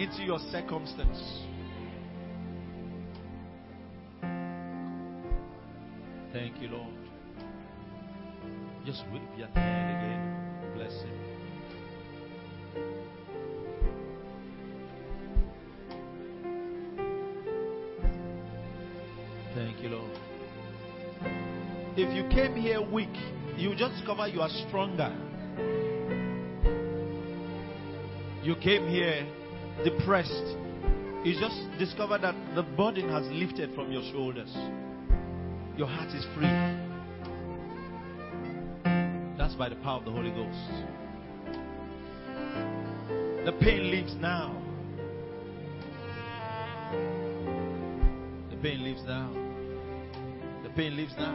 into your circumstance. Thank you, Lord. Just wave your hand again. Bless him. Thank you, Lord. If you came here weak, you just discover you are stronger. You came here depressed. You just discover that the burden has lifted from your shoulders. Your heart is free. That's by the power of the Holy Ghost. The pain leaves now. The pain leaves now. The pain leaves now.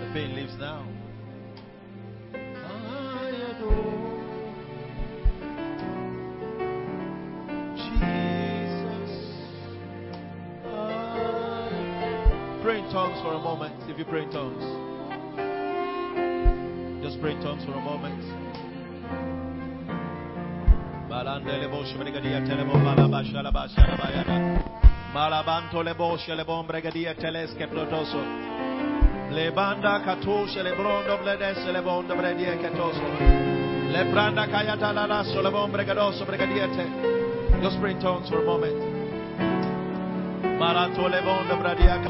The pain leaves now. If you pray in tongues, just pray in tongues for a moment. Malabanto le bosh le teleske plotoso. Le banda katoshe le brondo bledes le bondo bredia katoso. Le branda kayata la lasso le bom. Just pray in tongues for a moment. Bradia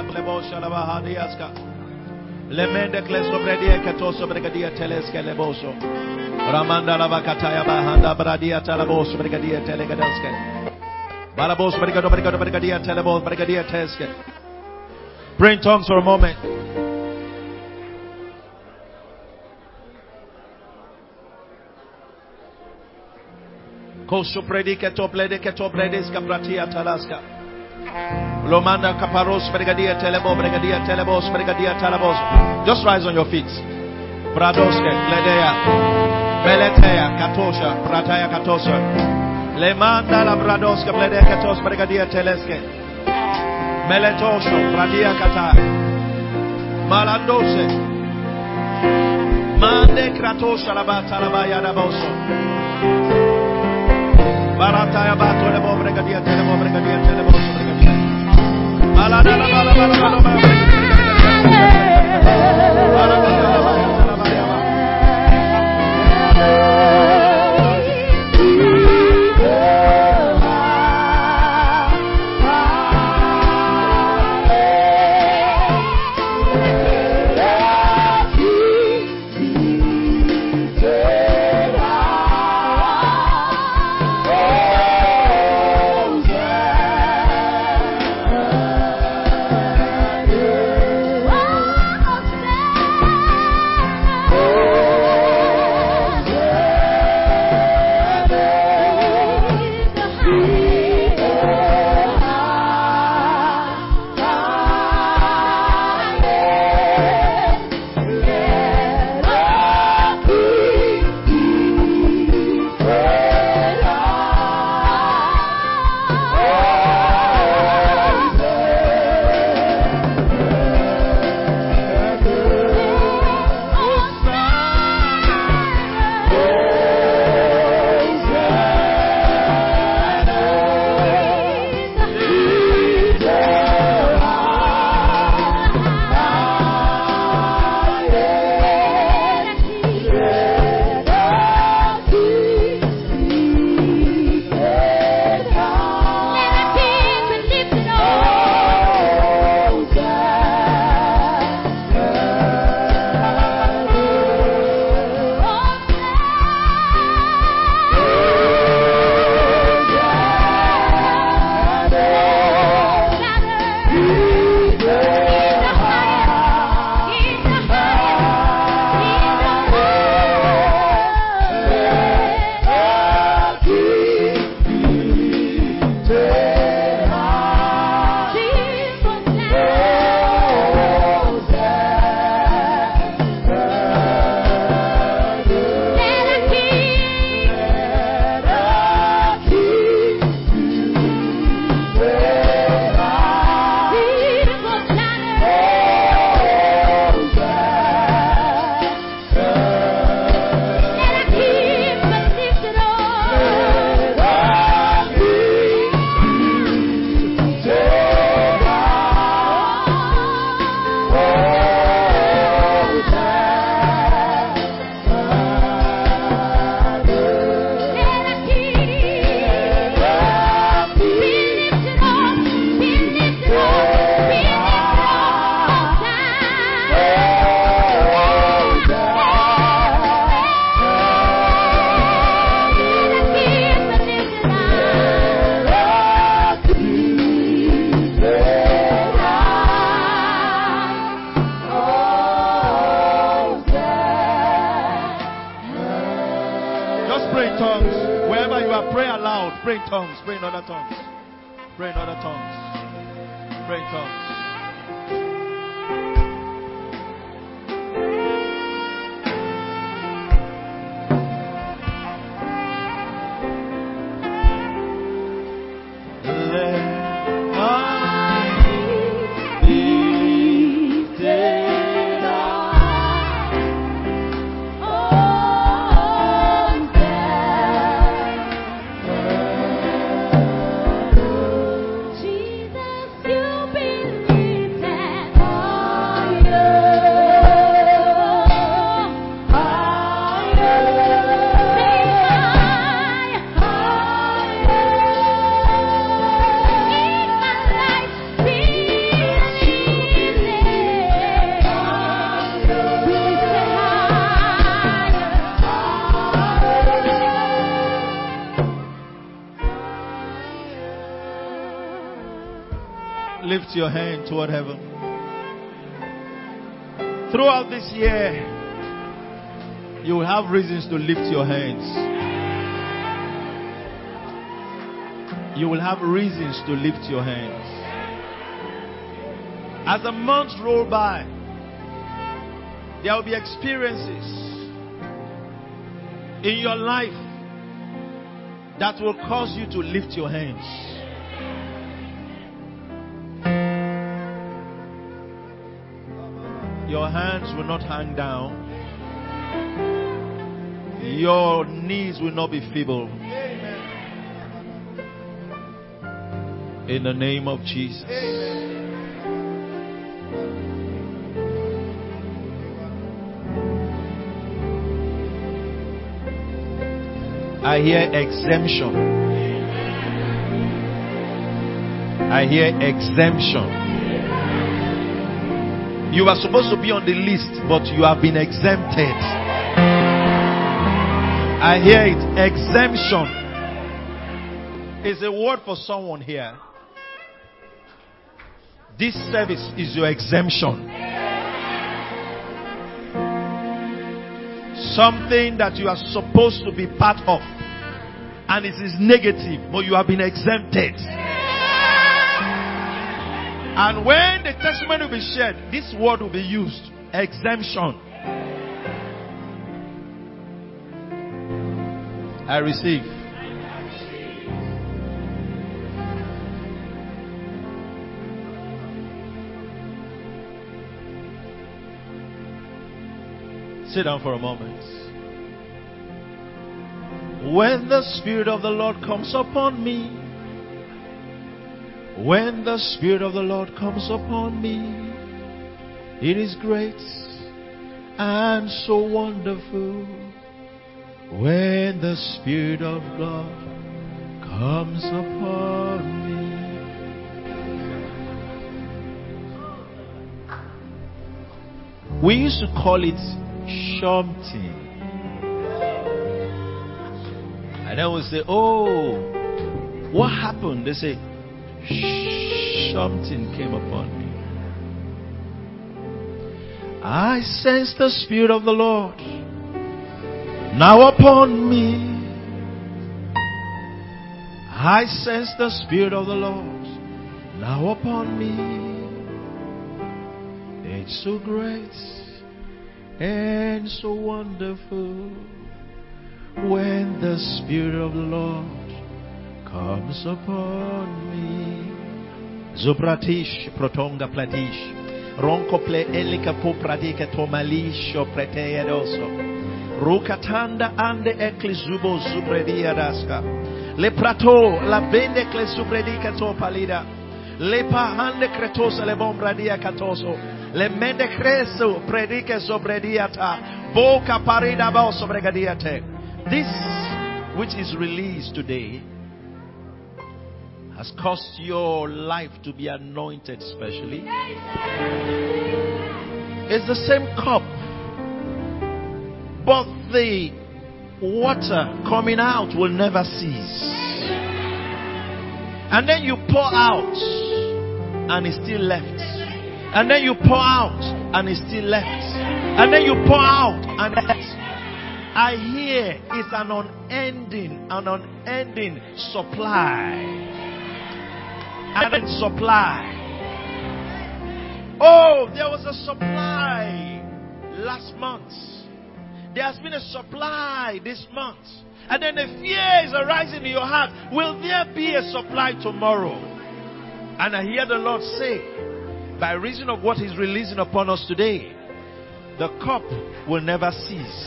bosh la bahadiaska. Le mende kleso bredia katoso brigadia teleske le boso. Ramanda la vakataya bahanda bradia talabos brigadia telegadoske. Balabos brigado brigado brigadia telebos brigadia teske. In tongues for a moment. Koso predicato predicato predesca pratia talaska. Lomanda kaparos brigadia telebo brigadia telebos brigadia talabos. Just rise on your feet. Bradoske ledea. Meletea katosha prataya katosha. Lemanda la bradoska bledea katos brigadia teleske. Meletosho pradia kata. Malandose. Mande kratosha la bata la baya da boso. Barataya bato le bo brigadia telebo brigadia telebo brigadia. To lift your hands. You will have reasons to lift your hands. As the months roll by, there will be experiences in your life that will cause you to lift your hands. Your hands will not hang down. Your knees will not be feeble. In the name of Jesus. I hear exemption. I hear exemption. You were supposed to be on the list, but you have been exempted. I hear it. Exemption is a word for someone here. This service is your exemption. Something that you are supposed to be part of, and it is negative, but you have been exempted. And when the testimony will be shared, this word will be used. Exemption. I receive. Sit down for a moment. When the Spirit of the Lord comes upon me, when the Spirit of the Lord comes upon me, it is great and so wonderful. When the Spirit of God comes upon me. We used to call it something. And then we say, Oh, what happened? They say, something came upon me. I sense the Spirit of the Lord now upon me. I sense the Spirit of the Lord now upon me. It's so great and so wonderful when the Spirit of the Lord comes upon me. Zubratish protonga platish. Ronco ple elika pradika tomalisho preteadoso. Rukatanda ande eklizubo zupredia daska. Le prato la vende kle subredica to palida. Le pahande cretosa le bombradia catoso. Le mende creso predica sobrediata. Boca parida bo sobregadiate. This which is released today has caused your life to be anointed specially. It's the same cup, but the water coming out will never cease. And then you pour out, and it's still left. And then you pour out, and it's still left. And then you pour out, and left. I hear it's an unending, an unending supply. And supply. Oh, there was a supply last month. There has been a supply this month. And then a fear is arising in your heart. Will there be a supply tomorrow? And I hear the Lord say, by reason of what He's releasing upon us today, the cup will never cease.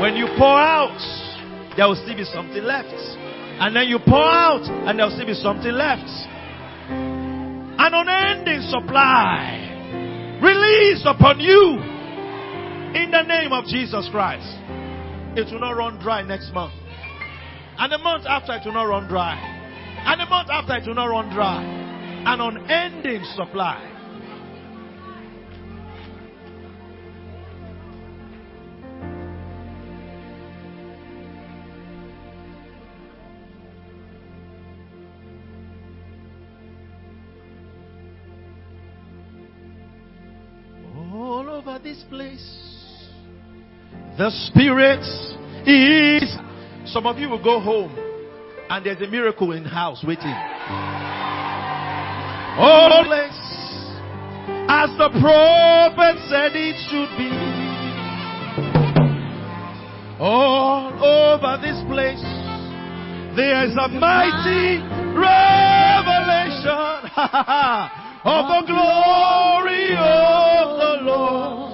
When you pour out, there will still be something left. And then you pour out, and there will still be something left. An unending supply released upon you in the name of Jesus Christ it will not run dry next month. And the month after, it will not run dry. And the month after, it will not run dry. An unending supply. This place. The Spirit is. Some of you will go home and there's a miracle in house waiting. All place as the prophet said it should be. All over this place there is a mighty revelation of the glory of the Lord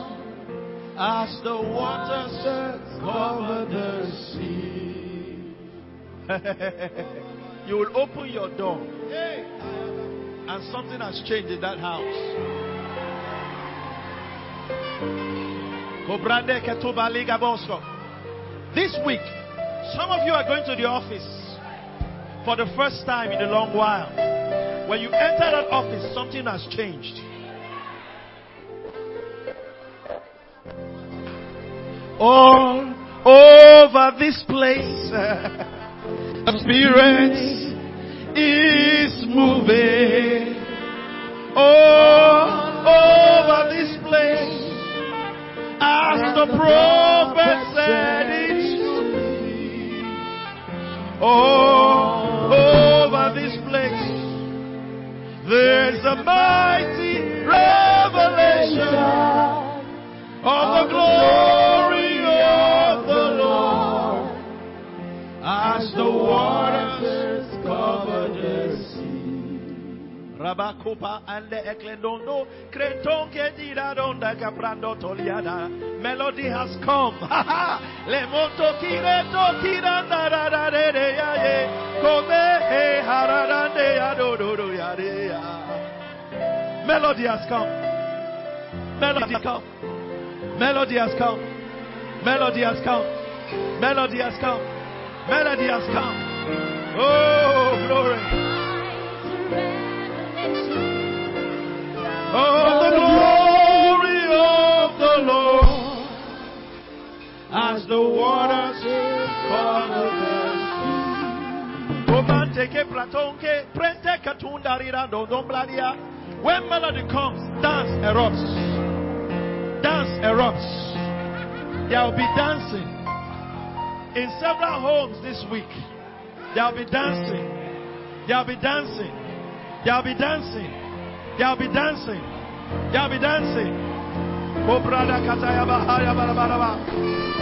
as the water waters cover the sea. you will open your door and something has changed in that house. This week, some of you are going to the office for the first time in a long while. When you enter that office, something has changed. All over this place. The Spirit is moving all over this place. As the prophet said it should be. All over this place. There's a mighty revelation of the glory as the waters cover the sea. Rabakupa and the Eklendondo, Kretonke Diradonda Caprando Toliada. Melody has come. Le moto kireto kiranda da da de ye. Come he haradande ya do do do ya ya. Melody has come. Melody has come. Melody has come. Melody has come. Melody has come. Melody has come. Oh, glory. Oh, the glory of the Lord as the waters cover the sea. When melody comes, dance erupts. Dance erupts. There will be dancing in several homes this week. They'll be dancing. They'll be dancing. They'll be dancing. They'll be dancing. They'll be dancing. Cobrada kataya bahaya barabaraba.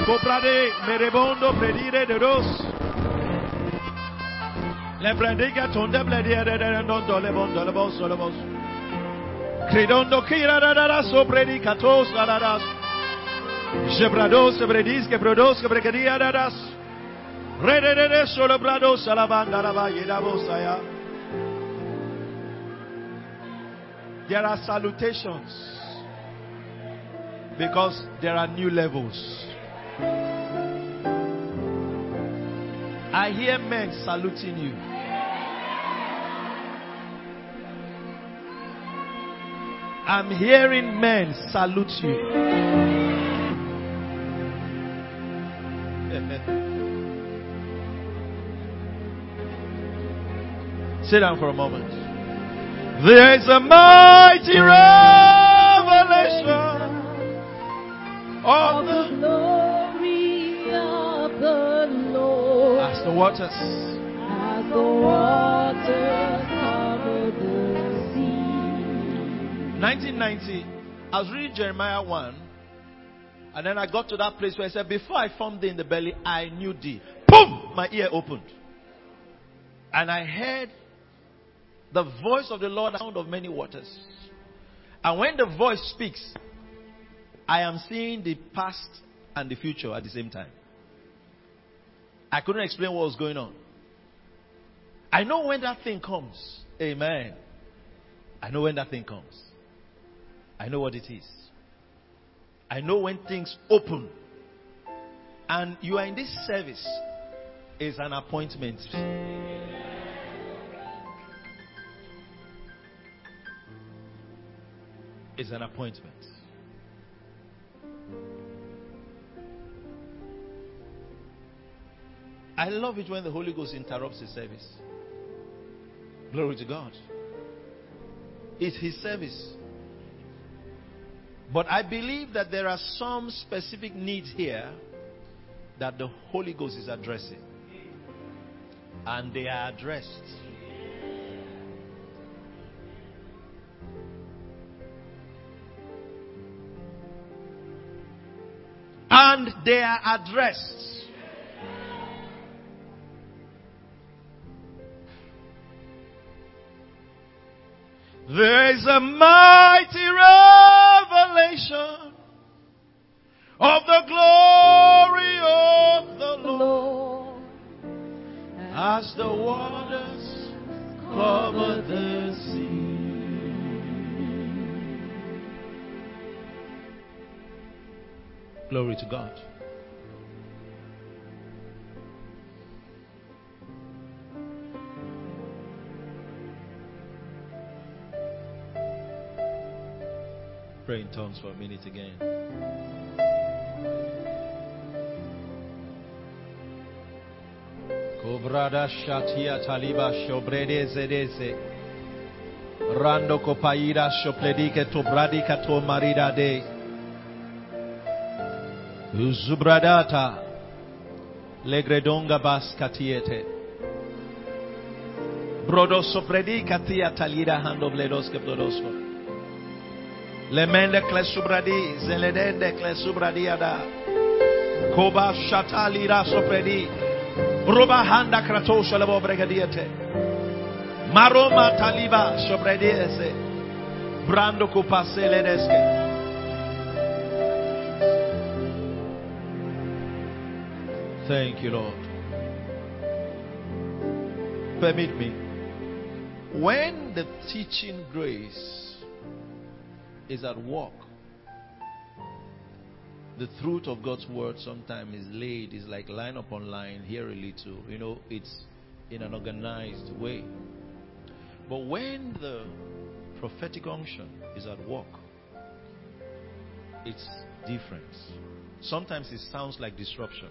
Cobrade merebondo predire de dos. Le predica tonde bledire de nondo le bondo le bosso le bosso. Credondo kira da so predicatos da Jebrados, Bredis, que Brodos, que Brecadia Dadas. Redede solo Brados, Alabanda, Rabaye, Davosaya. There are salutations because there are new levels. I hear men saluting you. I'm hearing men salute you. Sit down for a moment. There is a mighty revelation of the glory of the Lord. As the waters. As the waters cover the sea. 1990, I was reading Jeremiah 1 and then I got to that place where I said, Before I formed thee in the belly, I knew thee. Boom! My ear opened. And I heard the voice of the Lord, sound of many waters. And when the voice speaks, I am seeing the past and the future at the same time. I couldn't explain what was going on. I know when that thing comes. Amen. I know when that thing comes. I know what it is. I know when things open. And you are in this service is an appointment. Is an appointment. I love it when the Holy Ghost interrupts the service. Glory to God. It's His service. But I believe that there are some specific needs here that the Holy Ghost is addressing. And they are addressed. And they are addressed. There is a mighty as the waters cover the sea. Glory to God. Pray in tongues for a minute again. Kobrada shatia taliba shobrede zedeze. Rando kopaira shopledike to bradika to marida de. Uzubradata. Legredonga bas katiete. Brodo sopredika tia talida hando bledoske blodosko. Lemende klesubradi, zeledende klesubradi ada. Koba shatali rasopredi. Roba handa krato shalabo bregadiete. Maroma taliba sobrediese. Brando kupase ledeske. Thank you, Lord. Permit me. When the teaching grace is at work. The truth of God's word sometimes is laid, is like line upon line, here a little. You know, it's in an organized way. But when the prophetic unction is at work, it's different. Sometimes it sounds like disruption.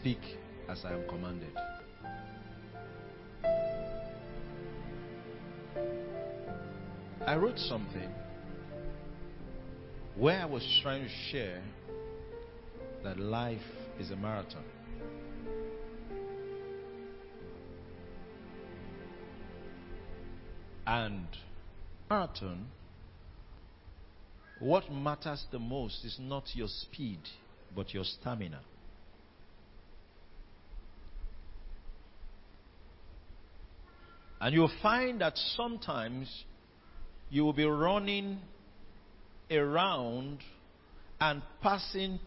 Speak as I am commanded. I wrote something where I was trying to share that life is a marathon. And marathon, what matters the most is not your speed, but your stamina. And you'll find that sometimes you will be running around and passing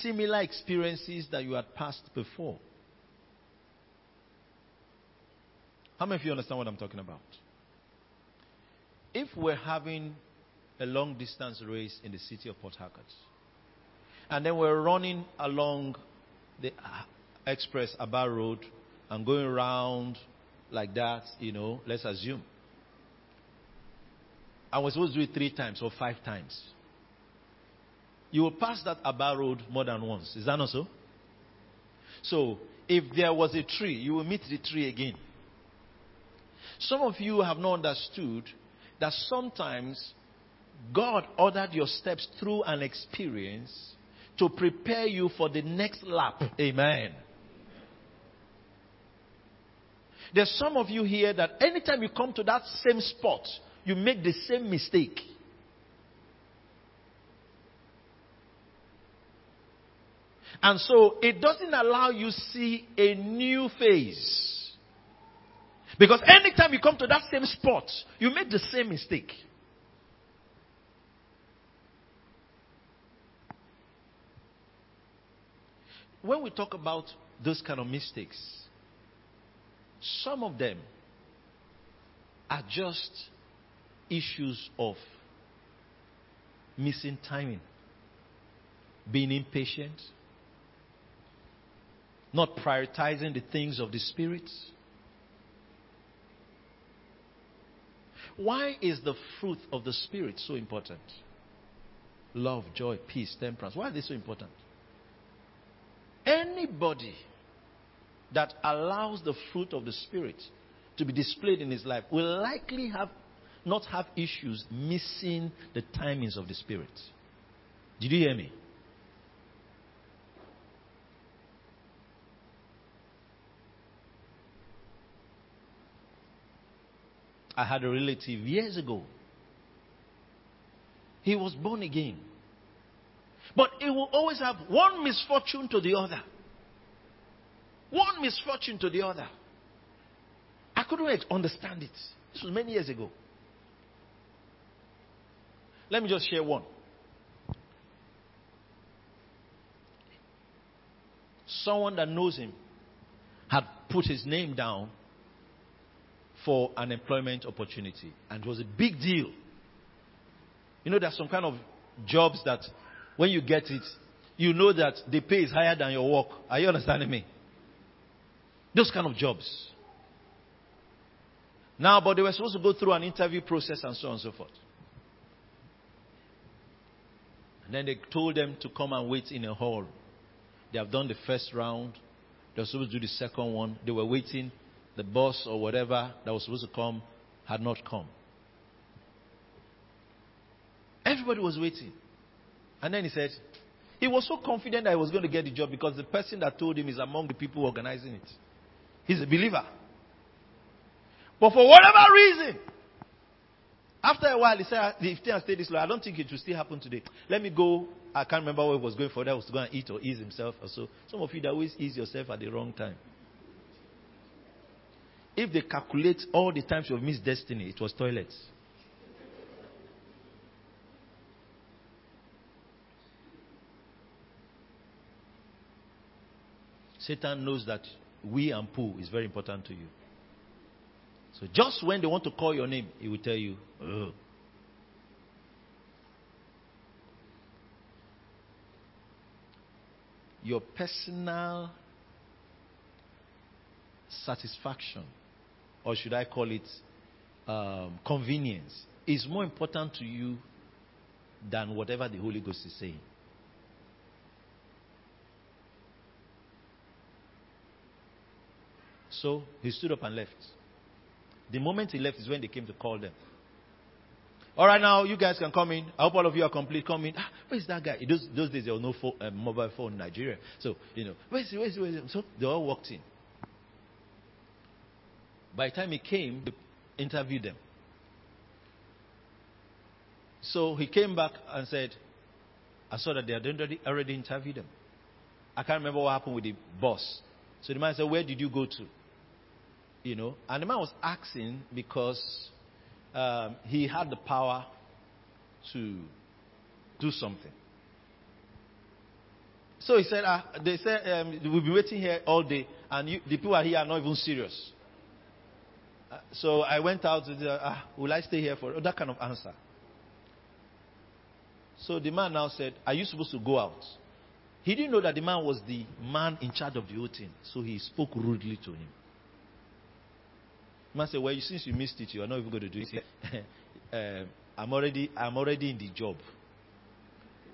similar experiences that you had passed before. How many of you understand what I'm talking about? If we're having a long distance race in the city of Port Harcourt, and then we're running along the express Aba Road and going around like that, you know, let's assume. I we're supposed to do it three times or five times. you will pass that Aba road more than once. Is that not so? So, if there was a tree, you will meet the tree again. Some of you have not understood that sometimes God ordered your steps through an experience to prepare you for the next lap. Amen. There's some of you here that anytime you come to that same spot, you make the same mistake. And so it doesn't allow you see a new phase. Because anytime you come to that same spot, you make the same mistake. When we talk about those kind of mistakes, some of them are just issues of missing timing, being impatient, not prioritizing the things of the Spirit. Why is the fruit of the Spirit so important? Love, joy, peace, temperance. Why are they so important? Anybody that allows the fruit of the Spirit to be displayed in his life will likely have not have issues missing the timings of the Spirit. Did you hear me? I had a relative years ago. He was born again. But he will always have one misfortune to the other. One misfortune to the other. I couldn't understand it. This was many years ago. Let me just share one. Someone that knows him had put his name down for an employment opportunity. And it was a big deal. You know, there's some kind of jobs that when you get it, you know that the pay is higher than your work. Are you understanding me? Those kind of jobs. Now, but they were supposed to go through an interview process and so on and so forth. And then they told them to come and wait in a hall. They have done the first round. They were supposed to do the second one. They were waiting the boss or whatever that was supposed to come had not come. Everybody was waiting. And then he said, he was so confident that he was going to get the job because the person that told him is among the people organizing it. He's a believer. But for whatever reason, after a while, he said, if things stay this low, I don't think it will still happen today. Let me go. I can't remember where he was going for. That was to go and eat or ease himself or so. Some of you that always ease yourself at the wrong time. If they calculate all the times you've missed destiny, it was toilets. Satan knows that we and poo is very important to you. So just when they want to call your name, he will tell you, Ugh. your personal satisfaction or should I call it um, convenience, is more important to you than whatever the Holy Ghost is saying. So he stood up and left. The moment he left is when they came to call them. All right, now you guys can come in. I hope all of you are complete. Come in. Ah, where's that guy? Those, those days there was no phone, uh, mobile phone in Nigeria. So, you know, where's he? Where's he? Where's he? So they all walked in. By the time he came, he interviewed them. So he came back and said, I saw that they had already, already interviewed them. I can't remember what happened with the boss. So the man said, Where did you go to? You know, and the man was asking because um, he had the power to do something. So he said, ah, They said, um, We'll be waiting here all day, and you, the people are here are not even serious. Uh, so I went out ah, will I stay here for that kind of answer? So the man now said, Are you supposed to go out? He didn't know that the man was the man in charge of the whole thing. So he spoke rudely to him. Man said, Well, since you missed it, you are not even going to do it. uh, I'm already I'm already in the job.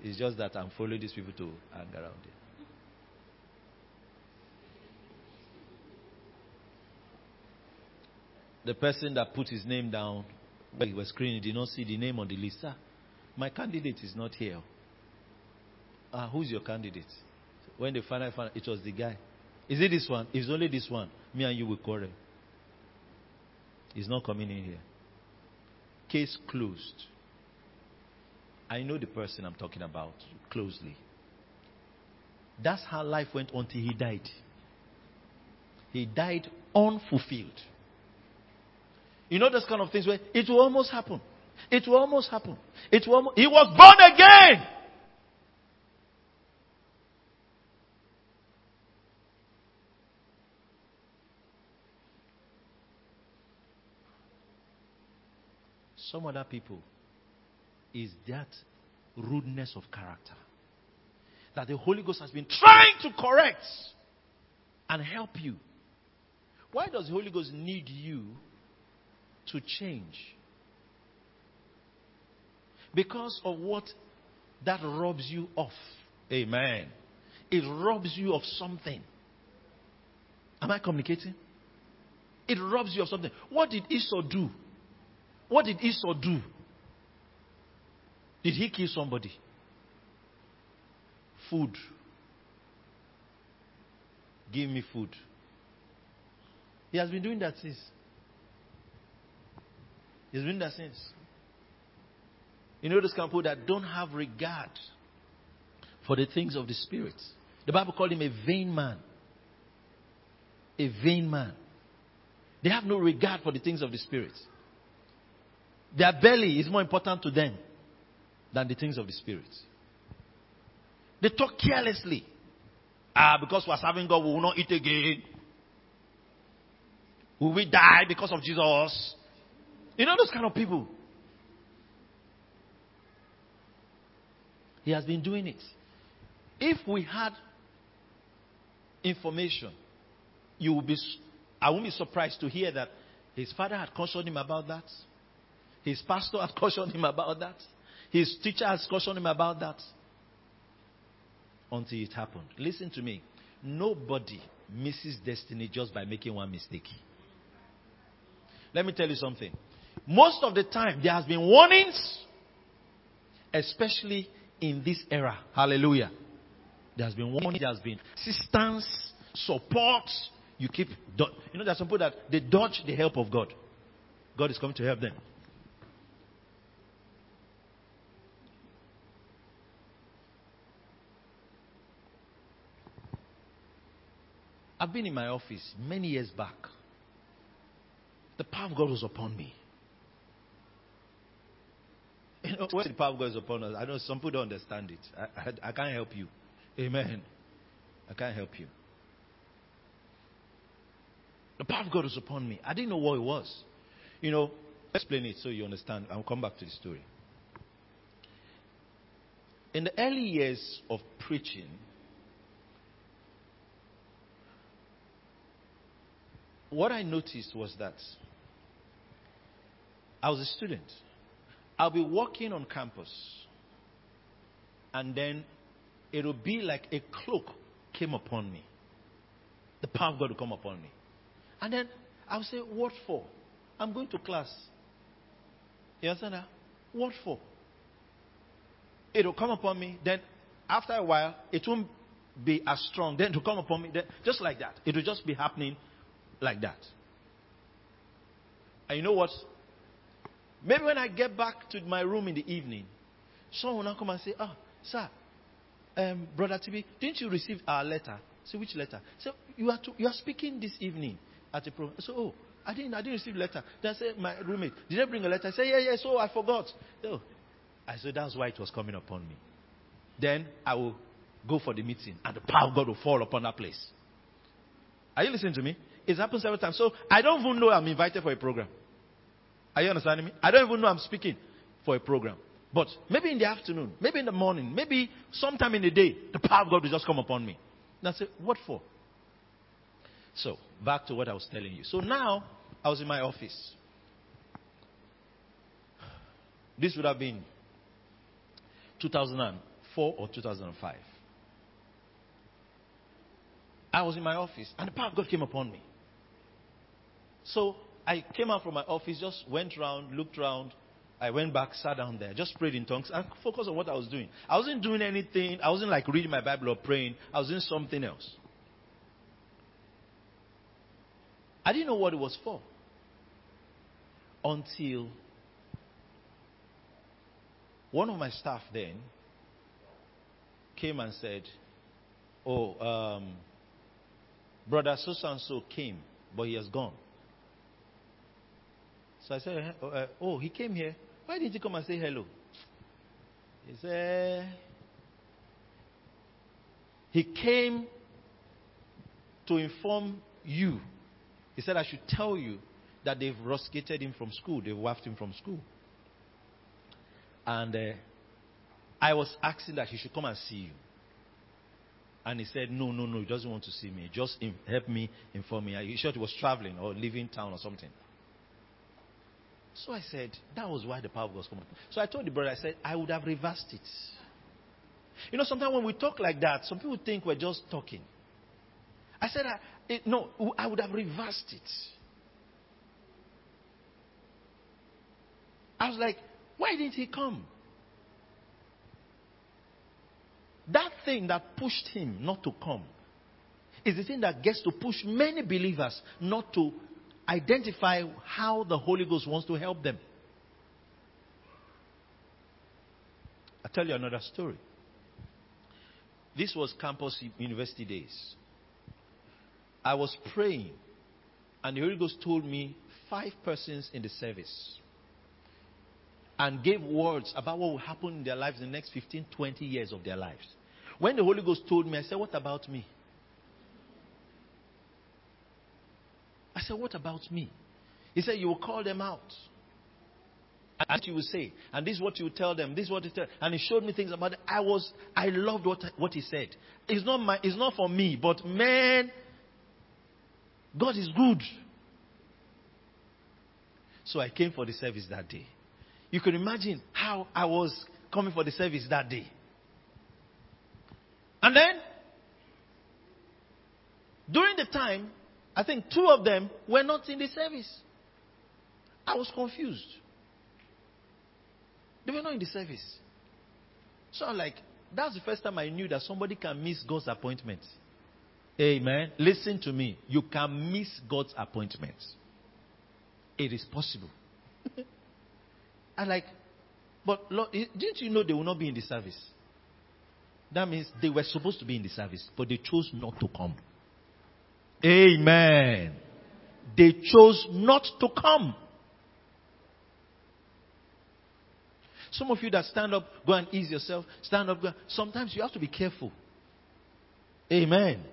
It's just that I'm following these people to hang around here. The person that put his name down when he was screening did not see the name on the list. Sir, my candidate is not here. Ah, who's your candidate? When they finally found it was the guy. Is it this one? If it's only this one, me and you will quarrel. He's not coming in here. Case closed. I know the person I'm talking about closely. That's how life went until he died. He died unfulfilled. You know those kind of things where it will almost happen. It will almost happen. It will almost, he was born again. Some other people is that rudeness of character that the Holy Ghost has been trying to correct and help you. Why does the Holy Ghost need you to change? Because of what that robs you of. Amen. It robs you of something. Am I communicating? It robs you of something. What did Esau do? What did Esau do? Did he kill somebody? Food. Give me food. He has been doing that since. He's been that since. You know those kind of people that don't have regard for the things of the spirit. The Bible called him a vain man. A vain man. They have no regard for the things of the spirit. Their belly is more important to them than the things of the Spirit. They talk carelessly. Ah, because we're serving God, we will not eat again. Will we die because of Jesus? You know those kind of people. He has been doing it. If we had information, you will be. I won't be surprised to hear that his father had cautioned him about that. His pastor has cautioned him about that. His teacher has cautioned him about that. Until it happened. Listen to me. Nobody misses destiny just by making one mistake. Let me tell you something. Most of the time, there has been warnings, especially in this era. Hallelujah. There has been warning, there has been assistance, support. You keep, you know, there are some people that they dodge the help of God. God is coming to help them. I've been in my office many years back. The power of God was upon me. You know, when the power of God is upon us, I know some people don't understand it. I, I, I can't help you. Amen. I can't help you. The power of God was upon me. I didn't know what it was. You know, explain it so you understand. I'll come back to the story. In the early years of preaching, what I noticed was that I was a student. I'll be walking on campus, and then it'll be like a cloak came upon me. The power of God will come upon me. And then I'll say, What for? I'm going to class. You understand that? What for? It'll come upon me. Then, after a while, it won't be as strong. Then, to come upon me. Then, just like that. It will just be happening like that. And you know what? Maybe when I get back to my room in the evening, someone will come and say, Oh, sir, um, Brother TB, didn't you receive our letter? Say, which letter? Say, you are, to, you are speaking this evening at a program. So, oh, I didn't, I didn't receive a letter. Then I said, my roommate, did I bring a letter? I said, yeah, yeah, so I forgot. Oh. I said, that's why it was coming upon me. Then I will go for the meeting and the power of God will fall upon that place. Are you listening to me? It's happened several times. So I don't even know I'm invited for a program. Are you understanding me? I don't even know I'm speaking for a program. But maybe in the afternoon, maybe in the morning, maybe sometime in the day, the power of God will just come upon me. And I say, what for? So, back to what I was telling you. So now, I was in my office. This would have been 2004 or 2005. I was in my office and the power of God came upon me. So I came out from my office, just went around, looked around. I went back, sat down there, just prayed in tongues and focused on what I was doing. I wasn't doing anything. I wasn't like reading my Bible or praying. I was doing something else. I didn't know what it was for until one of my staff then came and said, Oh, um, brother so and so came, but he has gone. So I said, uh, Oh, he came here. Why didn't he come and say hello? He said, He came to inform you. He said, I should tell you that they've rusticated him from school, they've wafted him from school. And uh, I was asking that he should come and see you. And he said, No, no, no, he doesn't want to see me. Just help me, inform me. He thought he was traveling or leaving town or something. So I said, That was why the power was coming. So I told the brother, I said, I would have reversed it. You know, sometimes when we talk like that, some people think we're just talking. I said, I, it, No, I would have reversed it. I was like, why didn't he come? That thing that pushed him not to come is the thing that gets to push many believers not to identify how the Holy Ghost wants to help them. I'll tell you another story. This was campus university days. I was praying, and the Holy Ghost told me five persons in the service and gave words about what will happen in their lives in the next 15, 20 years of their lives. When the Holy Ghost told me, I said, What about me? I said, What about me? He said, You will call them out. And you will say, and this is what you will tell them, this is what he tell and he showed me things about it. I was I loved what what he said. It's not my it's not for me, but man, God is good. So I came for the service that day. You can imagine how I was coming for the service that day. And then, during the time, I think two of them were not in the service. I was confused. They were not in the service. So I'm like, that's the first time I knew that somebody can miss God's appointment. Amen. Listen to me. You can miss God's appointment. It is possible. I like, but Lord, didn't you know they will not be in the service? That means they were supposed to be in the service, but they chose not to come. Amen. They chose not to come. Some of you that stand up, go and ease yourself. Stand up. Go. Sometimes you have to be careful. Amen.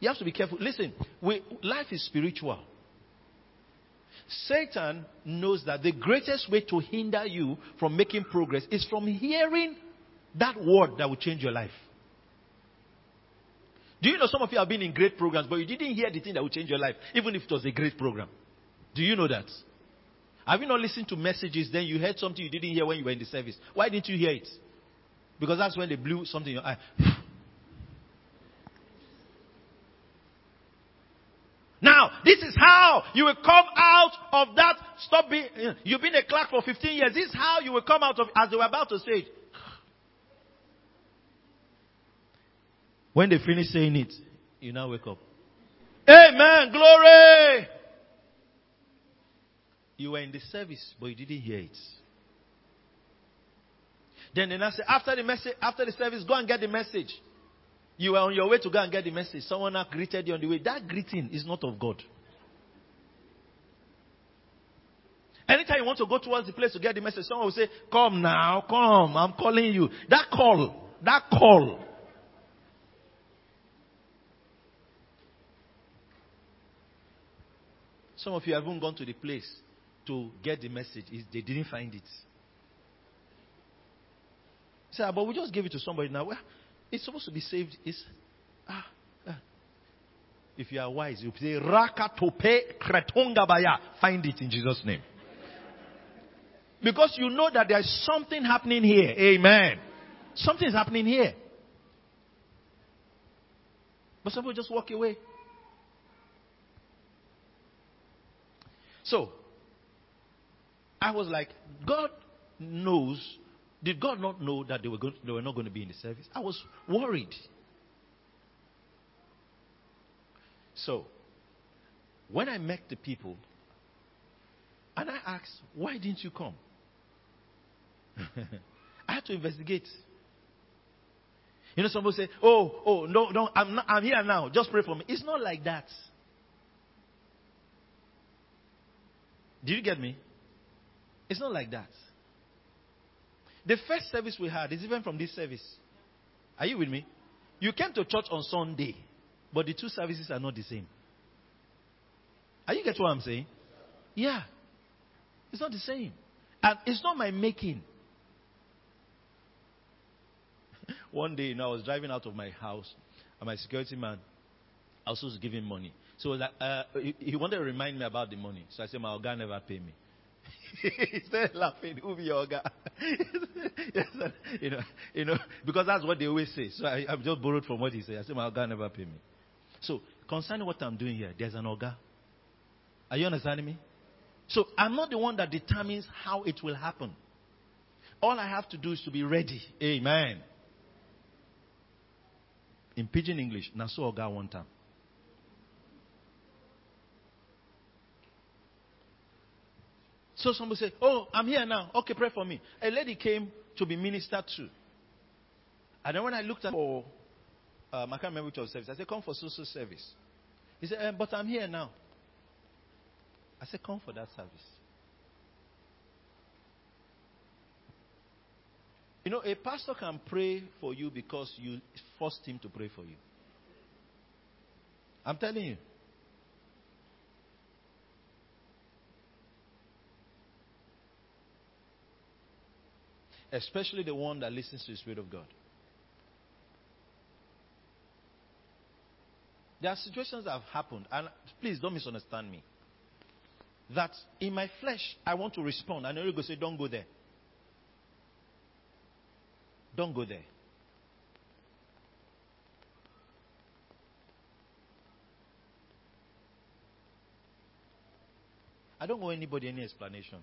You have to be careful. Listen, we, life is spiritual. Satan knows that the greatest way to hinder you from making progress is from hearing that word that will change your life. Do you know some of you have been in great programs, but you didn't hear the thing that will change your life, even if it was a great program? Do you know that? Have you not listened to messages, then you heard something you didn't hear when you were in the service? Why didn't you hear it? Because that's when they blew something in your eye. Now, this is how you will come out of that. Stop being, you've been a clerk for 15 years. This is how you will come out of, as they were about to say it. When they finish saying it, you now wake up. Amen. Glory. You were in the service, but you didn't hear it. Then they now say, after the message, after the service, go and get the message. You were on your way to go and get the message. Someone now greeted you on the way. That greeting is not of God. Anytime you want to go towards the place to get the message, someone will say, Come now, come, I'm calling you. That call, that call. Some of you haven't gone to the place to get the message. They didn't find it. Say, but we just gave it to somebody now. It's supposed to be saved. It's ah, ah. If you are wise, you say Raka tope kretongabaya. Find it in Jesus' name. Because you know that there's something happening here. Amen. Something is happening here. But some people just walk away. So, I was like, God knows. Did God not know that they were, going, they were not going to be in the service? I was worried. So, when I met the people, and I asked, why didn't you come? I had to investigate. You know, somebody say, "Oh, oh, no, no, I'm not, I'm here now. Just pray for me." It's not like that. Do you get me? It's not like that. The first service we had is even from this service. Are you with me? You came to church on Sunday, but the two services are not the same. Are you get what I'm saying? Yeah. It's not the same. And it's not my making. One day, you know, I was driving out of my house, and my security man, I was him money. So like, uh, he, he, wanted to remind me about the money. So I said, my guy never pay me. he started laughing. Who be your guy? yes, you know, you know, because that's what they always say. So I, I just borrowed from what he said. I said, my guy never pay me. So concerning what I'm doing here, there's an organ. Are you understanding me? So I'm not the one that determines how it will happen. All I have to do is to be ready. Amen in pidgin English, na so oga one time. So somebody said, Oh, I'm here now. Okay, pray for me. A lady came to be ministered to. And then when I looked at for um, I can't remember which was service. I said, Come for social service. He said, eh, But I'm here now. I said, Come for that service. You know, a pastor can pray for you because you forced him to pray for you. I'm telling you. Especially the one that listens to the Spirit of God. There are situations that have happened, and please don't misunderstand me. That in my flesh, I want to respond, and the Holy say, Don't go there. Don't go there. I don't owe anybody any explanation.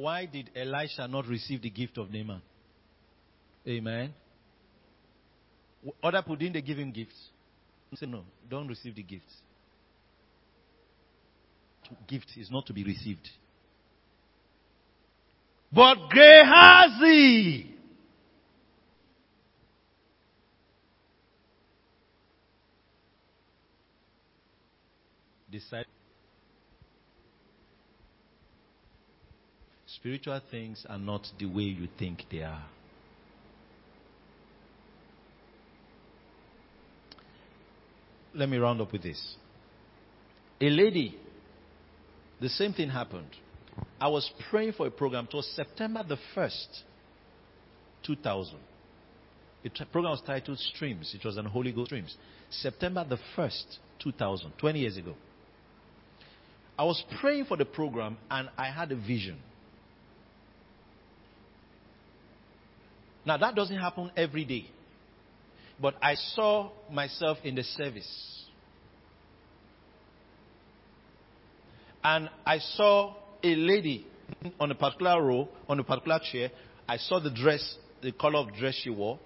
Why did Elisha not receive the gift of Naaman? Amen. Other people didn't they give him gifts? Say no, don't receive the gifts gift is not to be received. But Gehazi decided spiritual things are not the way you think they are. Let me round up with this. A lady the same thing happened. I was praying for a program. It was September the 1st, 2000. The program was titled Streams. It was on Holy Ghost Streams. September the 1st, 2000, 20 years ago. I was praying for the program and I had a vision. Now, that doesn't happen every day. But I saw myself in the service. and I saw a lady on a particular row, on a particular chair. I saw the dress, the color of dress she wore.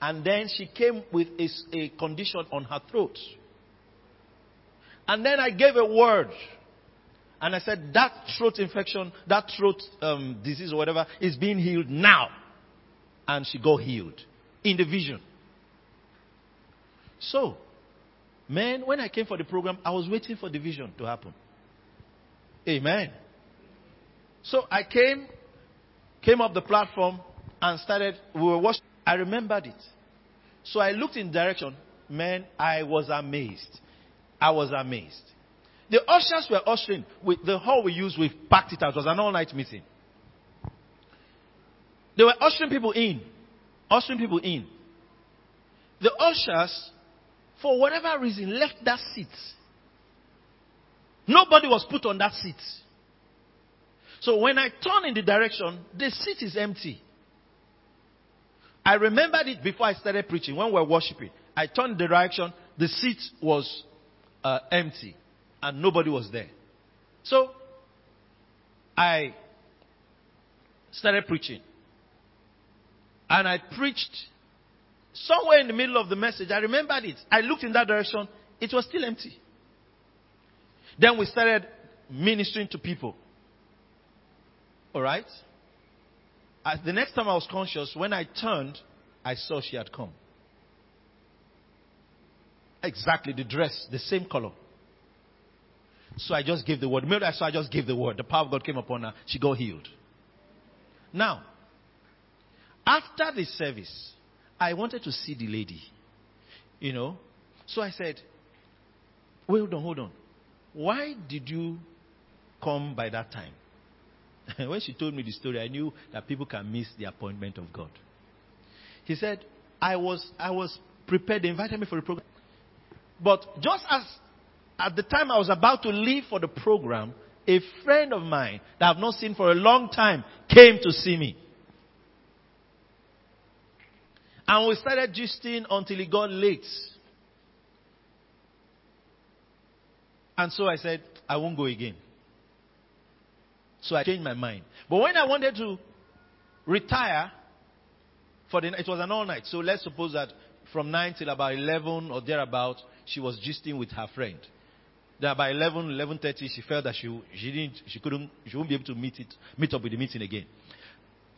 And then she came with a, a condition on her throat. And then I gave a word. And I said, that throat infection, that throat um, disease or whatever is being healed now. And she got healed in the vision. So, man, when I came for the program, I was waiting for the vision to happen. Amen. So I came, came up the platform and started, we were watching. I remembered it. So I looked in direction. Man, I was amazed. I was amazed. The ushers were ushering. With the hall we used, we packed it out. It was an all-night meeting. They were ushering people in. Ushering people in. The ushers for whatever reason, left that seat. Nobody was put on that seat. So when I turn in the direction, the seat is empty. I remembered it before I started preaching when we were worshiping. I turned the direction, the seat was uh, empty and nobody was there. So I started preaching. And I preached somewhere in the middle of the message. I remembered it. I looked in that direction. It was still empty. Then we started ministering to people. All right? As the next time I was conscious, when I turned, I saw she had come. Exactly the dress, the same color. So I just gave the word. Maybe I saw I just gave the word. The power of God came upon her. She got healed. Now, after the service, I wanted to see the lady. You know? So I said, Wait, hold on, hold on. Why did you come by that time? when she told me the story, I knew that people can miss the appointment of God. He said, I was, I was prepared. They invited me for the program. But just as at the time I was about to leave for the program, a friend of mine that I've not seen for a long time came to see me. And we started gisting until it got late. And so I said, I won't go again. So I changed my mind. But when I wanted to retire, for the, it was an all night. So let's suppose that from 9 till about 11 or thereabout, she was gisting with her friend. Then by 11, 11.30, she felt that she, she, didn't, she, couldn't, she wouldn't be able to meet, it, meet up with the meeting again.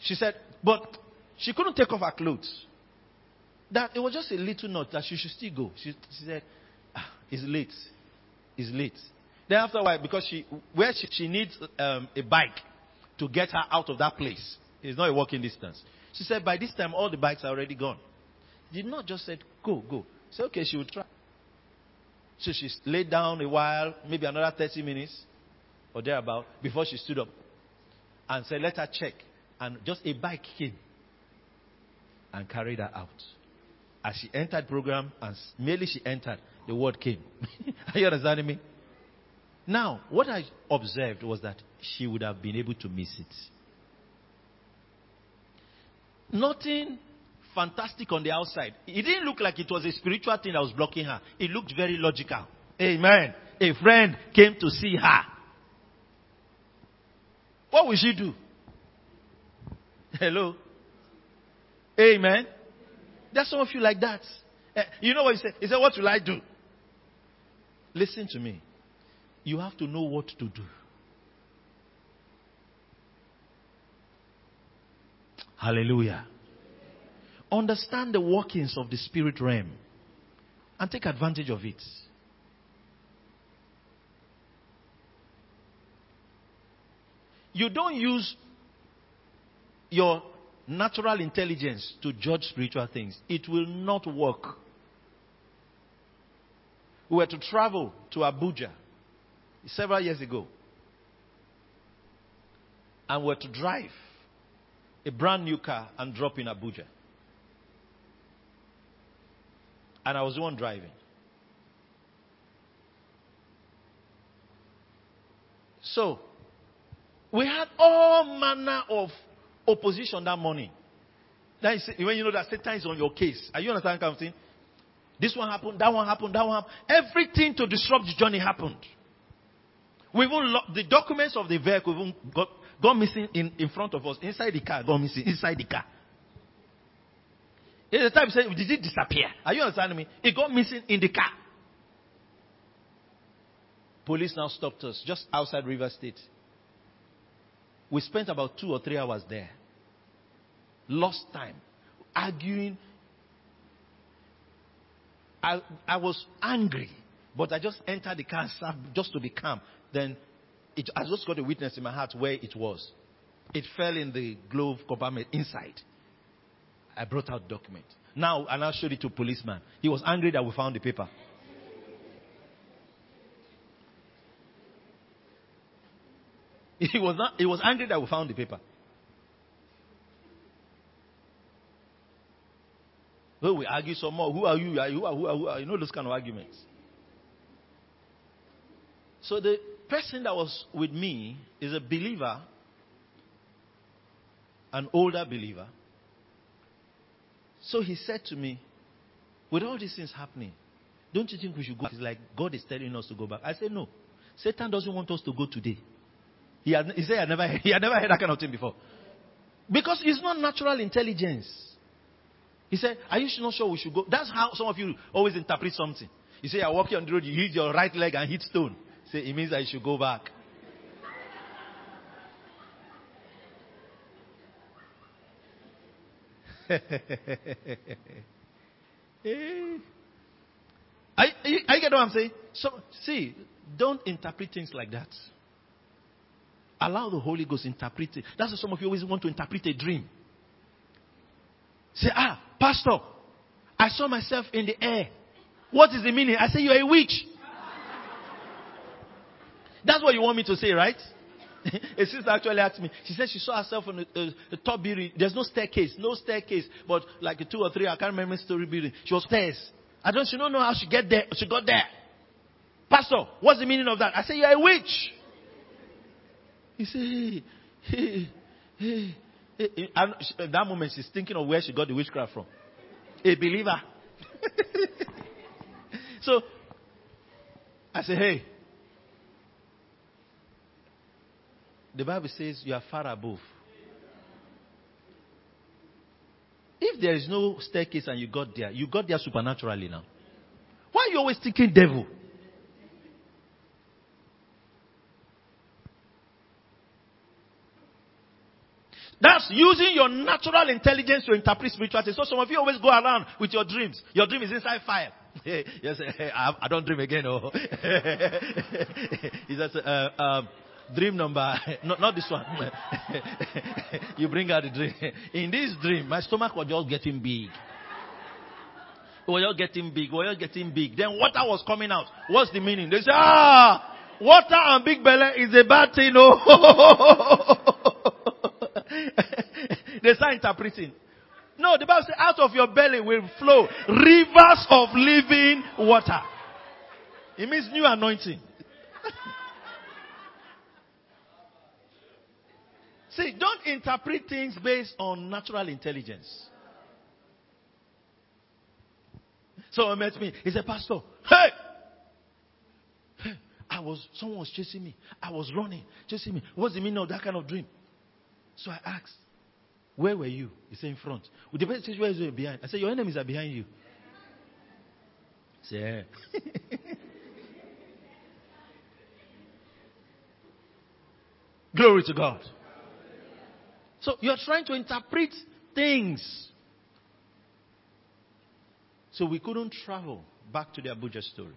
She said, but she couldn't take off her clothes. That it was just a little note that she should still go. She, she said, ah, it's late. It's late. Then after a while, because she, where she, she needs um, a bike to get her out of that place, it's not a walking distance. She said, by this time, all the bikes are already gone. Did not just said, go, go. Say, okay, she will try. So she laid down a while, maybe another 30 minutes or thereabout, before she stood up and said, let her check. And just a bike came and carried her out. As she entered program, and merely she entered, the word came. Are you understanding me? Now, what I observed was that she would have been able to miss it. Nothing fantastic on the outside. It didn't look like it was a spiritual thing that was blocking her. It looked very logical. Amen. A friend came to see her. What will she do? Hello? Amen. There's some of you like that. Eh, you know what he said? He said, What will I do? Listen to me. You have to know what to do. Hallelujah. Understand the workings of the spirit realm and take advantage of it. You don't use your natural intelligence to judge spiritual things. It will not work. We were to travel to Abuja several years ago. And were to drive a brand new car and drop in Abuja. And I was the one driving. So, we had all manner of opposition that morning. That is, when you know that Satan is on your case. Are you understanding kind of thing? This one happened, that one happened, that one happened. Everything to disrupt the journey happened. We even lo- the documents of the vehicle even got, got missing in, in front of us, inside the car, got missing inside the car. It's the time said, did it disappear? Are you understanding me? It got missing in the car. Police now stopped us just outside River State. We spent about two or three hours there. Lost time. Arguing. I, I was angry, but I just entered the car and sat just to be calm. Then it, I just got a witness in my heart where it was. It fell in the glove compartment inside. I brought out document. Now, and I showed it to policeman. He was angry that we found the paper. He was not, he was angry that we found the paper. Oh, we argue some more. Who are you? Who are, who are, who are? You know those kind of arguments. So the person that was with me is a believer, an older believer. So he said to me, with all these things happening, don't you think we should go? It's like God is telling us to go back. I said, no. Satan doesn't want us to go today. He, had, he said, I never, he had never heard that kind of thing before. Because it's not natural intelligence. He said, Are you not sure we should go? That's how some of you always interpret something. You say, You're walking on the road, you hit your right leg and hit stone. Say, It means you should go back. I, I, I get what I'm saying? So, see, don't interpret things like that. Allow the Holy Ghost interpret it. That's why some of you always want to interpret a dream. Say, ah, Pastor, I saw myself in the air. What is the meaning? I say, You're a witch. That's what you want me to say, right? a sister actually asked me. She said she saw herself on the, top building. There's no staircase, no staircase, but like two or three, I can't remember story building. She was stairs. I don't. She don't know how she get there. She got there. Pastor, what's the meaning of that? I said, You're a witch. He said, Hey, hey, hey. And at uh, that moment, she's thinking of where she got the witchcraft from. A believer. so, I say, Hey, the Bible says you are far above. If there is no staircase and you got there, you got there supernaturally now. Why are you always thinking devil? That's using your natural intelligence to interpret spiritual things. So some of you always go around with your dreams. Your dream is inside fire. yes, I, I, don't dream again. Oh. he says, uh, um, dream number, not, not this one. you bring out the dream. In this dream, my stomach was just getting big. We were just getting big. We were just getting big. Then water was coming out. What's the meaning? They say, ah, water and big belly is a bad thing. Oh. They start interpreting. No, the Bible says, out of your belly will flow rivers of living water. It means new anointing. See, don't interpret things based on natural intelligence. Someone met me. He said, Pastor, hey! hey! I was, someone was chasing me. I was running, chasing me. What's the meaning of that kind of dream? So I asked, Where were you? He said, In front. With the person says, Where is he behind? I said, Your enemies are behind you. He said, yeah. Glory to God. So you're trying to interpret things. So we couldn't travel back to the Abuja story.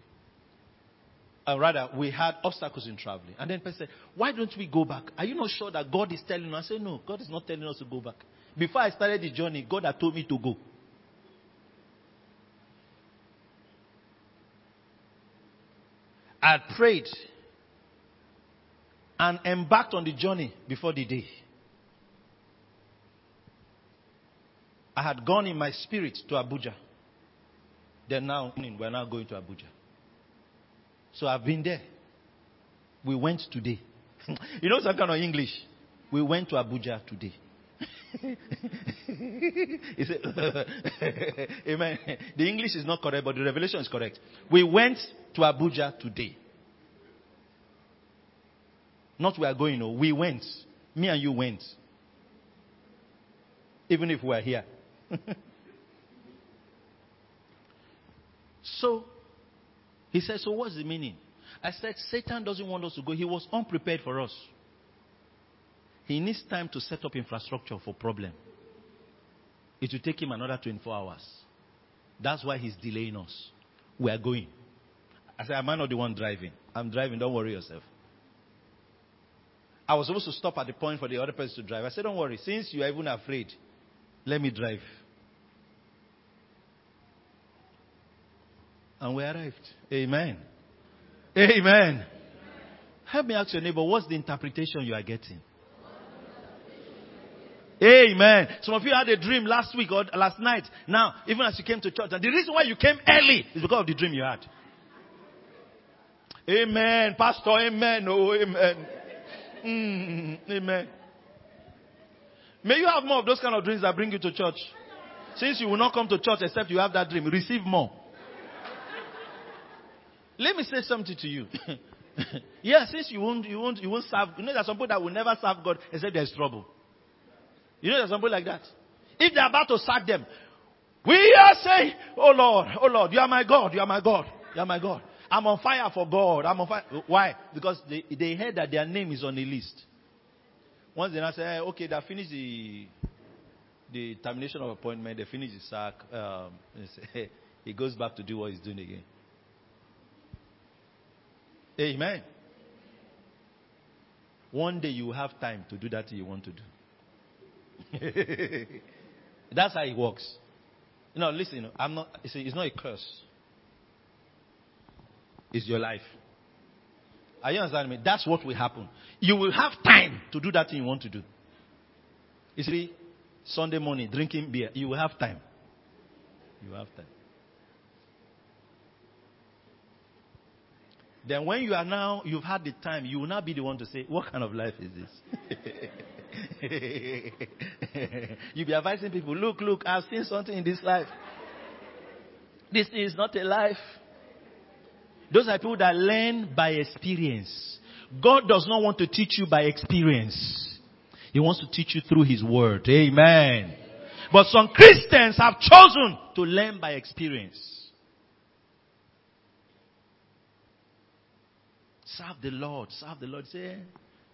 Or rather, we had obstacles in traveling. And then person said, Why don't we go back? Are you not sure that God is telling us? I said, No, God is not telling us to go back. Before I started the journey, God had told me to go. I had prayed and embarked on the journey before the day. I had gone in my spirit to Abuja. Then now, we're now going to Abuja. So I've been there. We went today. you know some kind of English? We went to Abuja today. he said, Amen. The English is not correct, but the revelation is correct. We went to Abuja today. Not we are going, no. We went. Me and you went. Even if we are here. so he said, So what's the meaning? I said, Satan doesn't want us to go. He was unprepared for us. He needs time to set up infrastructure for problem. It will take him another 24 hours. That's why he's delaying us. We are going. I said, Am I not the one driving? I'm driving, don't worry yourself. I was supposed to stop at the point for the other person to drive. I said, Don't worry, since you are even afraid, let me drive. And we arrived. Amen. Amen. Help me ask your neighbor, what's the interpretation you are getting? Amen. Some of you had a dream last week or last night. Now, even as you came to church, and the reason why you came early is because of the dream you had. Amen. Pastor, amen. Oh, amen. Mm, amen. May you have more of those kind of dreams that bring you to church. Since you will not come to church except you have that dream, receive more. Let me say something to you. yeah, since you won't, you won't, you won't serve. You know, there's some people that will never serve God except there's trouble. You know, there's some people like that. If they're about to sack them, we are saying, "Oh Lord, oh Lord, you are my God, you are my God, you are my God." I'm on fire for God. I'm on fire. Why? Because they, they heard that their name is on the list. Once they now say, hey, okay, they finished the the termination of appointment, they finish the sack, um, he goes back to do what he's doing again. Amen. One day you have time to do that you want to do. That's how it works. You know, listen, I'm not, it's not a curse. It's your life. Are you understanding me? That's what will happen. You will have time to do that thing you want to do. You see, Sunday morning, drinking beer, you will have time. You have time. Then when you are now, you've had the time, you will not be the one to say, what kind of life is this? You'll be advising people, look, look, I've seen something in this life. This is not a life. Those are people that learn by experience. God does not want to teach you by experience. He wants to teach you through His Word. Amen. But some Christians have chosen to learn by experience. Serve the Lord. Serve the Lord. Say, eh,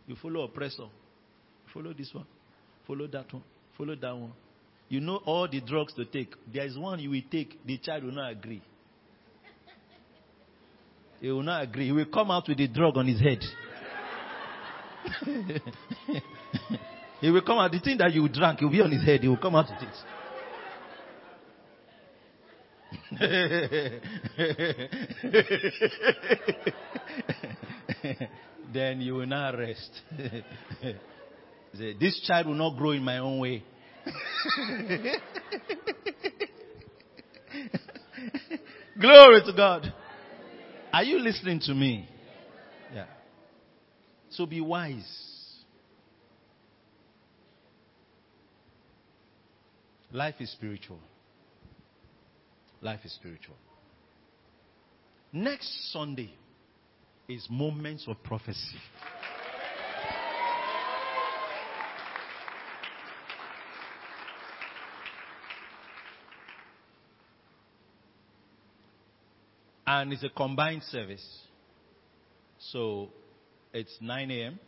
you follow oppressor. Follow this one. Follow that one. Follow that one. You know all the drugs to take. There is one you will take. The child will not agree. He will not agree. He will come out with the drug on his head. he will come out. The thing that you drank, he will be on his head. He will come out with it. then you will not rest. this child will not grow in my own way. Glory to God. Are you listening to me? Yeah. So be wise. Life is spiritual. Life is spiritual. Next Sunday is moments of prophecy. And it's a combined service. So it's 9 a.m.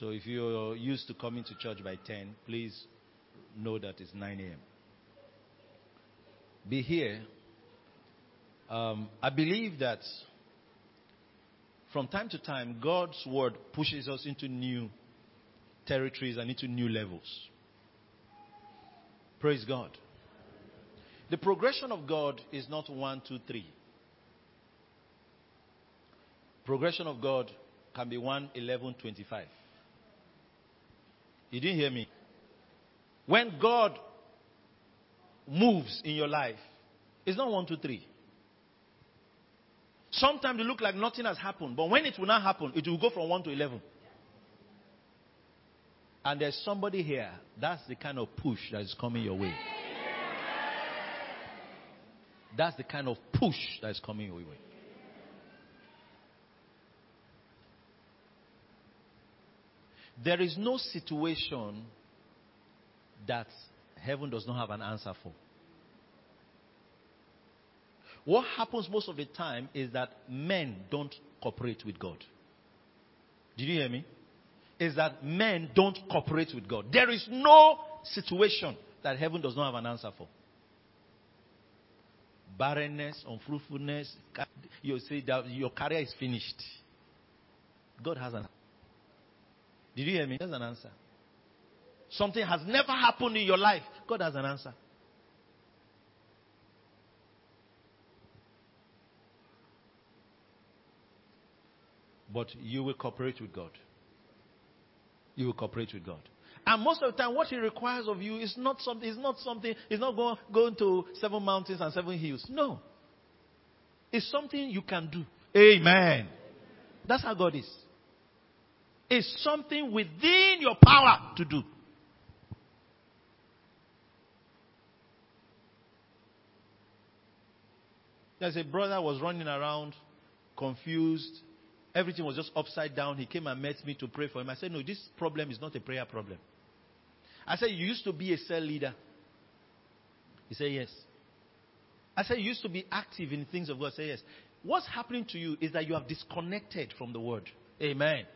So if you're used to coming to church by 10, please know that it's 9 a.m. Be here. Um, I believe that from time to time, God's word pushes us into new territories and into new levels. Praise God. The progression of God is not one, two, three. Progression of God can be 1, 11, 25. You didn't hear me. When God moves in your life, it's not one, two, three. Sometimes it look like nothing has happened, but when it will not happen, it will go from 1 to 11. And there's somebody here, that's the kind of push that is coming your way. That's the kind of push that is coming your way. There is no situation that heaven does not have an answer for. What happens most of the time is that men don't cooperate with God. Did you hear me? Is that men don't cooperate with God. There is no situation that heaven does not have an answer for barrenness, unfruitfulness, you say that your career is finished. God has an answer. Did you hear me? There's an answer. Something has never happened in your life. God has an answer. But you will cooperate with God. You will cooperate with God. And most of the time, what he requires of you is not something, is not something, is not going, going to seven mountains and seven hills. No. It's something you can do. Amen. That's how God is. It's something within your power to do. There's a brother was running around, confused. Everything was just upside down. He came and met me to pray for him. I said, No, this problem is not a prayer problem. I said, You used to be a cell leader. He said, Yes. I said, You used to be active in things of God. Say yes. What's happening to you is that you have disconnected from the word. Amen.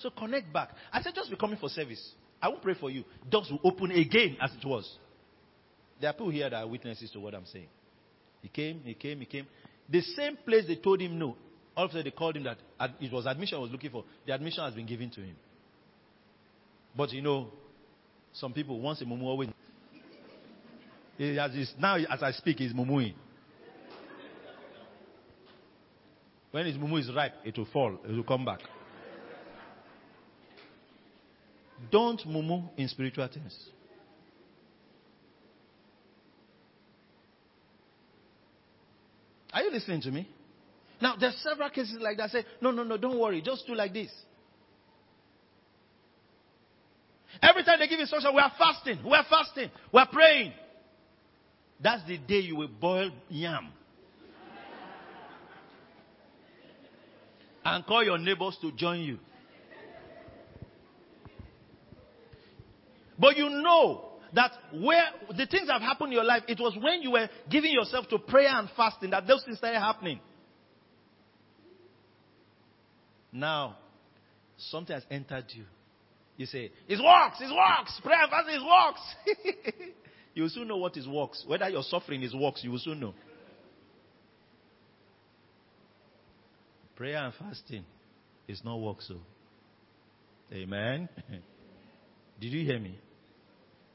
So connect back. I said, just be coming for service. I won't pray for you. Doors will open again as it was. There are people here that are witnesses to what I'm saying. He came, he came, he came. The same place they told him no. All of a sudden they called him that it was admission I was looking for. The admission has been given to him. But you know, some people once a mumu always. now as I speak, he's mumuing. When his mumu is ripe, it will fall. It will come back. Don't mumu in spiritual things. Are you listening to me? Now, there's several cases like that. Say, no, no, no, don't worry. Just do like this. Every time they give instruction, we are fasting. We are fasting. We are praying. That's the day you will boil yam. and call your neighbors to join you. But you know that where the things have happened in your life, it was when you were giving yourself to prayer and fasting that those things started happening. Now, something has entered you. You say, It works, it works, prayer and fasting, it works. you will soon know what is works. Whether your suffering is works, you will soon know. Prayer and fasting is not works, so. Amen. Did you hear me?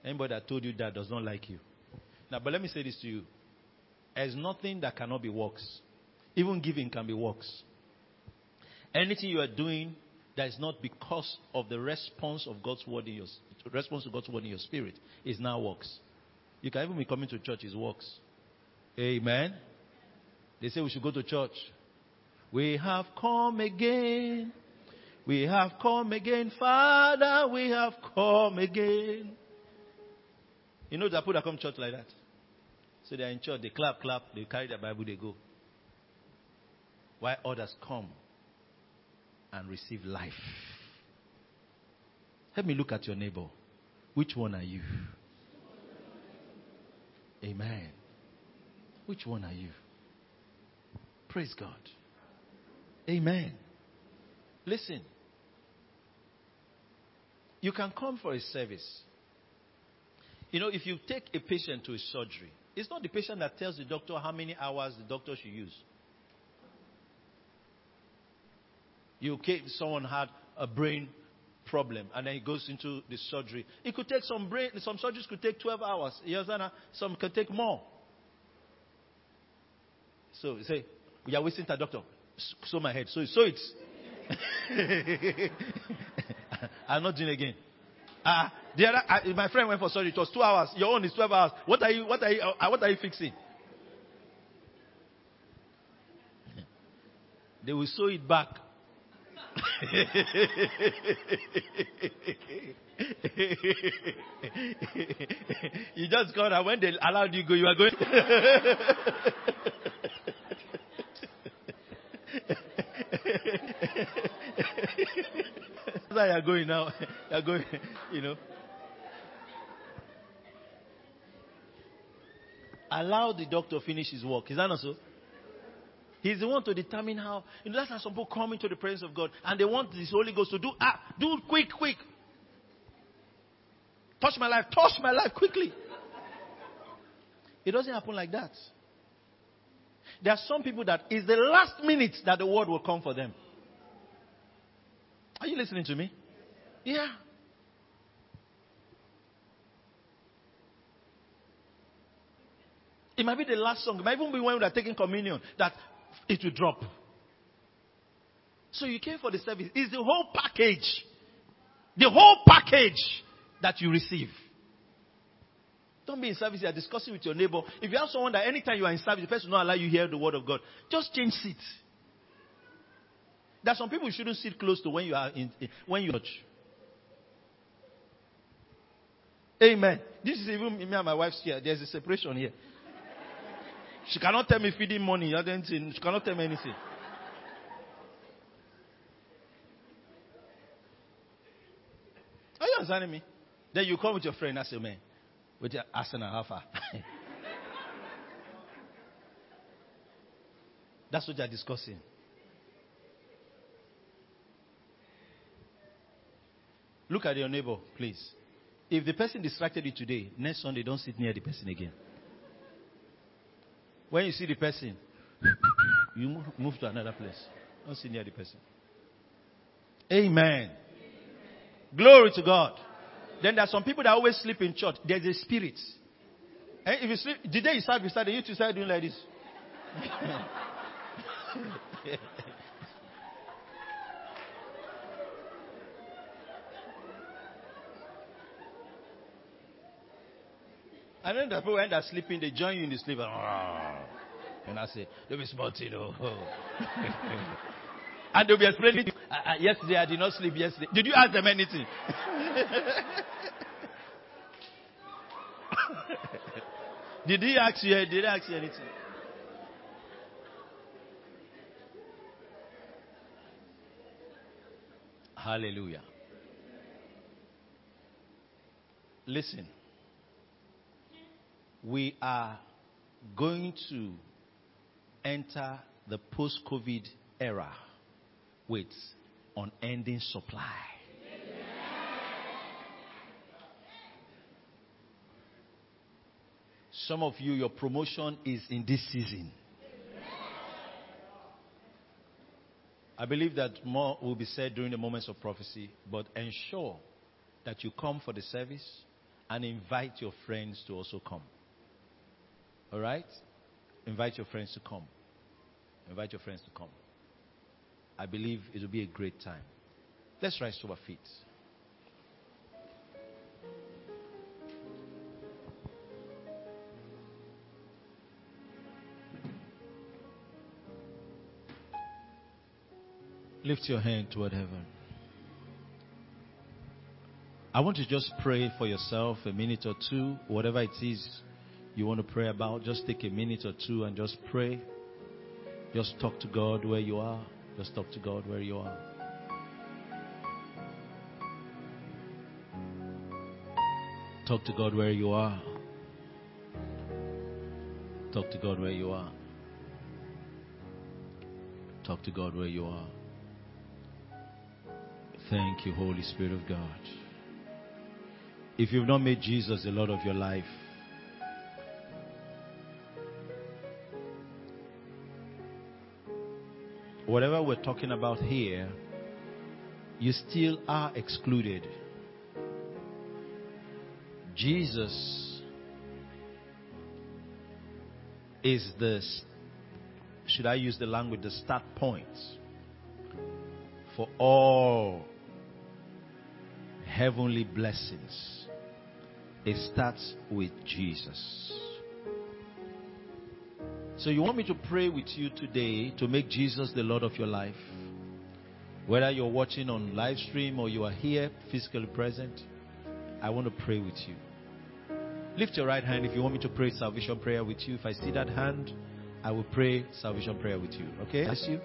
Anybody that told you that does not like you. Now, but let me say this to you. There's nothing that cannot be works. Even giving can be works. Anything you are doing that is not because of the response of God's word in your response to God's word in your spirit is now works. You can even be coming to church is works. Amen. They say we should go to church. We have come again. We have come again, Father. We have come again. You know the people that come to church like that? So they're in church, they clap, clap, they carry their Bible, they go. Why others come and receive life? Let me look at your neighbor. Which one are you? Amen. Which one are you? Praise God. Amen. Listen. You can come for a service. You know, if you take a patient to a surgery, it's not the patient that tells the doctor how many hours the doctor should use. You came, someone had a brain problem and then he goes into the surgery. It could take some brain, some surgeries could take 12 hours. You? Some could take more. So you say, we are wasting time, doctor So my head. So sew it. I'm not doing again. Uh, the other, uh, my friend went for surgery. It was two hours. Your own is 12 hours. What are you, what are you, uh, what are you fixing? They will sew it back. you just got and when they allowed you go, you are going. That's why you're going now. You're going, you know. Allow the doctor finish his work. Is that not so? He's the one to determine how. You know, that's how some people come into the presence of God and they want this Holy Ghost to do, ah, do quick, quick. Touch my life, touch my life quickly. It doesn't happen like that. There are some people that is the last minute that the word will come for them. Are you listening to me? Yeah. It might be the last song. It might even be when we are taking communion that it will drop. So you came for the service. It's the whole package. The whole package. that you receive. Don't be in service, you are discussing with your neighbor. If you have someone that anytime you are in service, the person will not allow you to hear the word of God, just change seats. There are some people you shouldn't sit close to when you are in, when you church. Amen. This is even me and my wife's here. There's a separation here. She cannot tell me feeding money. She cannot tell me anything. Are you understanding me? Then you come with your friend and say, man, with your Arsenal Alpha. Ah. That's what you're discussing. Look at your neighbor, please. If the person distracted you today, next Sunday, don't sit near the person again. When you see the person, you move to another place. Don't sit near the person. Amen. Glory to God. Then there are some people that always sleep in church. There's a spirit. And eh, if you sleep, the day you start, you start, you to start doing like this. And then the people when they're sleeping, they join you in the sleep. And, and I say, don't be smart, you know. and they'll be explaining, uh, uh, yesterday I did not sleep yesterday. Did you ask them anything? did he ask you, did he ask you anything? Hallelujah. Listen we are going to enter the post COVID era with unending supply. Some of you, your promotion is in this season. I believe that more will be said during the moments of prophecy, but ensure that you come for the service and invite your friends to also come. All right? Invite your friends to come. Invite your friends to come. I believe it will be a great time. Let's rise to our feet. Lift your hand toward heaven. I want to just pray for yourself a minute or two, whatever it is you want to pray about, just take a minute or two and just pray. Just talk to God where you are. Just talk to God where you are. Talk to God where you are. Talk to God where you are. Talk to God where you are. Thank you, Holy Spirit of God. If you've not made Jesus the Lord of your life, whatever we're talking about here, you still are excluded. Jesus is the, should I use the language, the start point for all heavenly blessings. It starts with Jesus. So you want me to pray with you today to make Jesus the Lord of your life? Whether you're watching on live stream or you are here physically present, I want to pray with you. Lift your right hand if you want me to pray salvation prayer with you. If I see that hand, I will pray salvation prayer with you. Okay? Bless you.